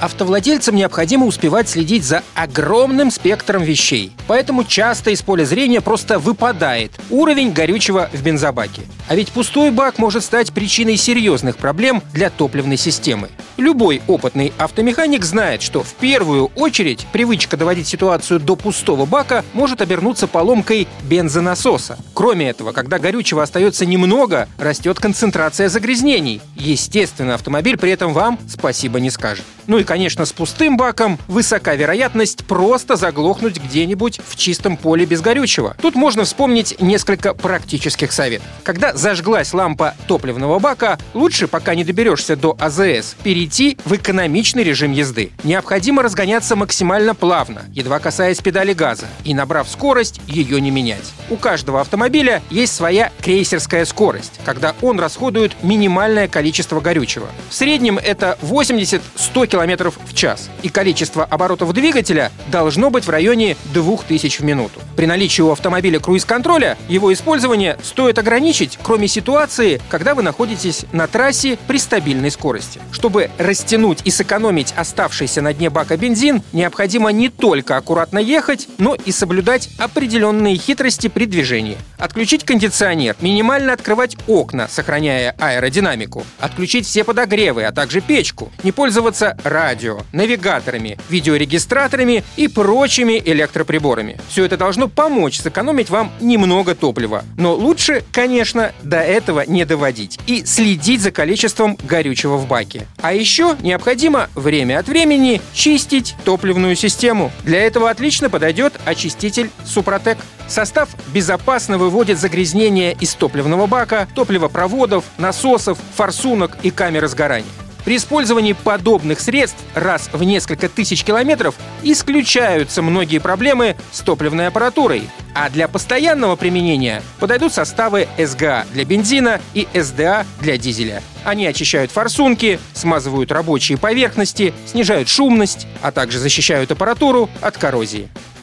Автовладельцам необходимо успевать следить за огромным спектром вещей. Поэтому часто из поля зрения просто выпадает уровень горючего в бензобаке. А ведь пустой бак может стать причиной серьезных проблем для топливной системы. Любой опытный автомеханик знает, что в первую очередь привычка доводить ситуацию до пустого бака может обернуться поломкой бензонасоса. Кроме этого, когда горючего остается немного, растет концентрация загрязнений. Естественно, автомобиль при этом вам спасибо не скажет. Ну и, конечно, с пустым баком высока вероятность просто заглохнуть где-нибудь в чистом поле без горючего. Тут можно вспомнить несколько практических советов. Когда зажглась лампа топливного бака, лучше, пока не доберешься до АЗС, перейти в экономичный режим езды. Необходимо разгоняться максимально плавно, едва касаясь педали газа, и, набрав скорость, ее не менять. У каждого автомобиля есть своя крейсерская скорость, когда он расходует минимальное количество горючего. В среднем это 80-100 км в час, и количество оборотов двигателя должно быть в районе 2000 в минуту. При наличии у автомобиля круиз-контроля его использование стоит ограничить, кроме ситуации, когда вы находитесь на трассе при стабильной скорости. Чтобы растянуть и сэкономить оставшийся на дне бака бензин, необходимо не только аккуратно ехать, но и соблюдать определенные хитрости при движении. Отключить кондиционер, минимально открывать окна, сохраняя аэродинамику, отключить все подогревы, а также печку, не пользоваться радио, навигаторами, видеорегистраторами и прочими электроприборами. Все это должно помочь сэкономить вам немного топлива. Но лучше, конечно, до этого не доводить и следить за количеством горючего в баке. А еще необходимо время от времени чистить топливную систему. Для этого отлично подойдет очиститель Супротек. Состав безопасно выводит загрязнения из топливного бака, топливопроводов, насосов, форсунок и камеры сгорания. При использовании подобных средств раз в несколько тысяч километров исключаются многие проблемы с топливной аппаратурой. А для постоянного применения подойдут составы СГА для бензина и СДА для дизеля. Они очищают форсунки, смазывают рабочие поверхности, снижают шумность, а также защищают аппаратуру от коррозии.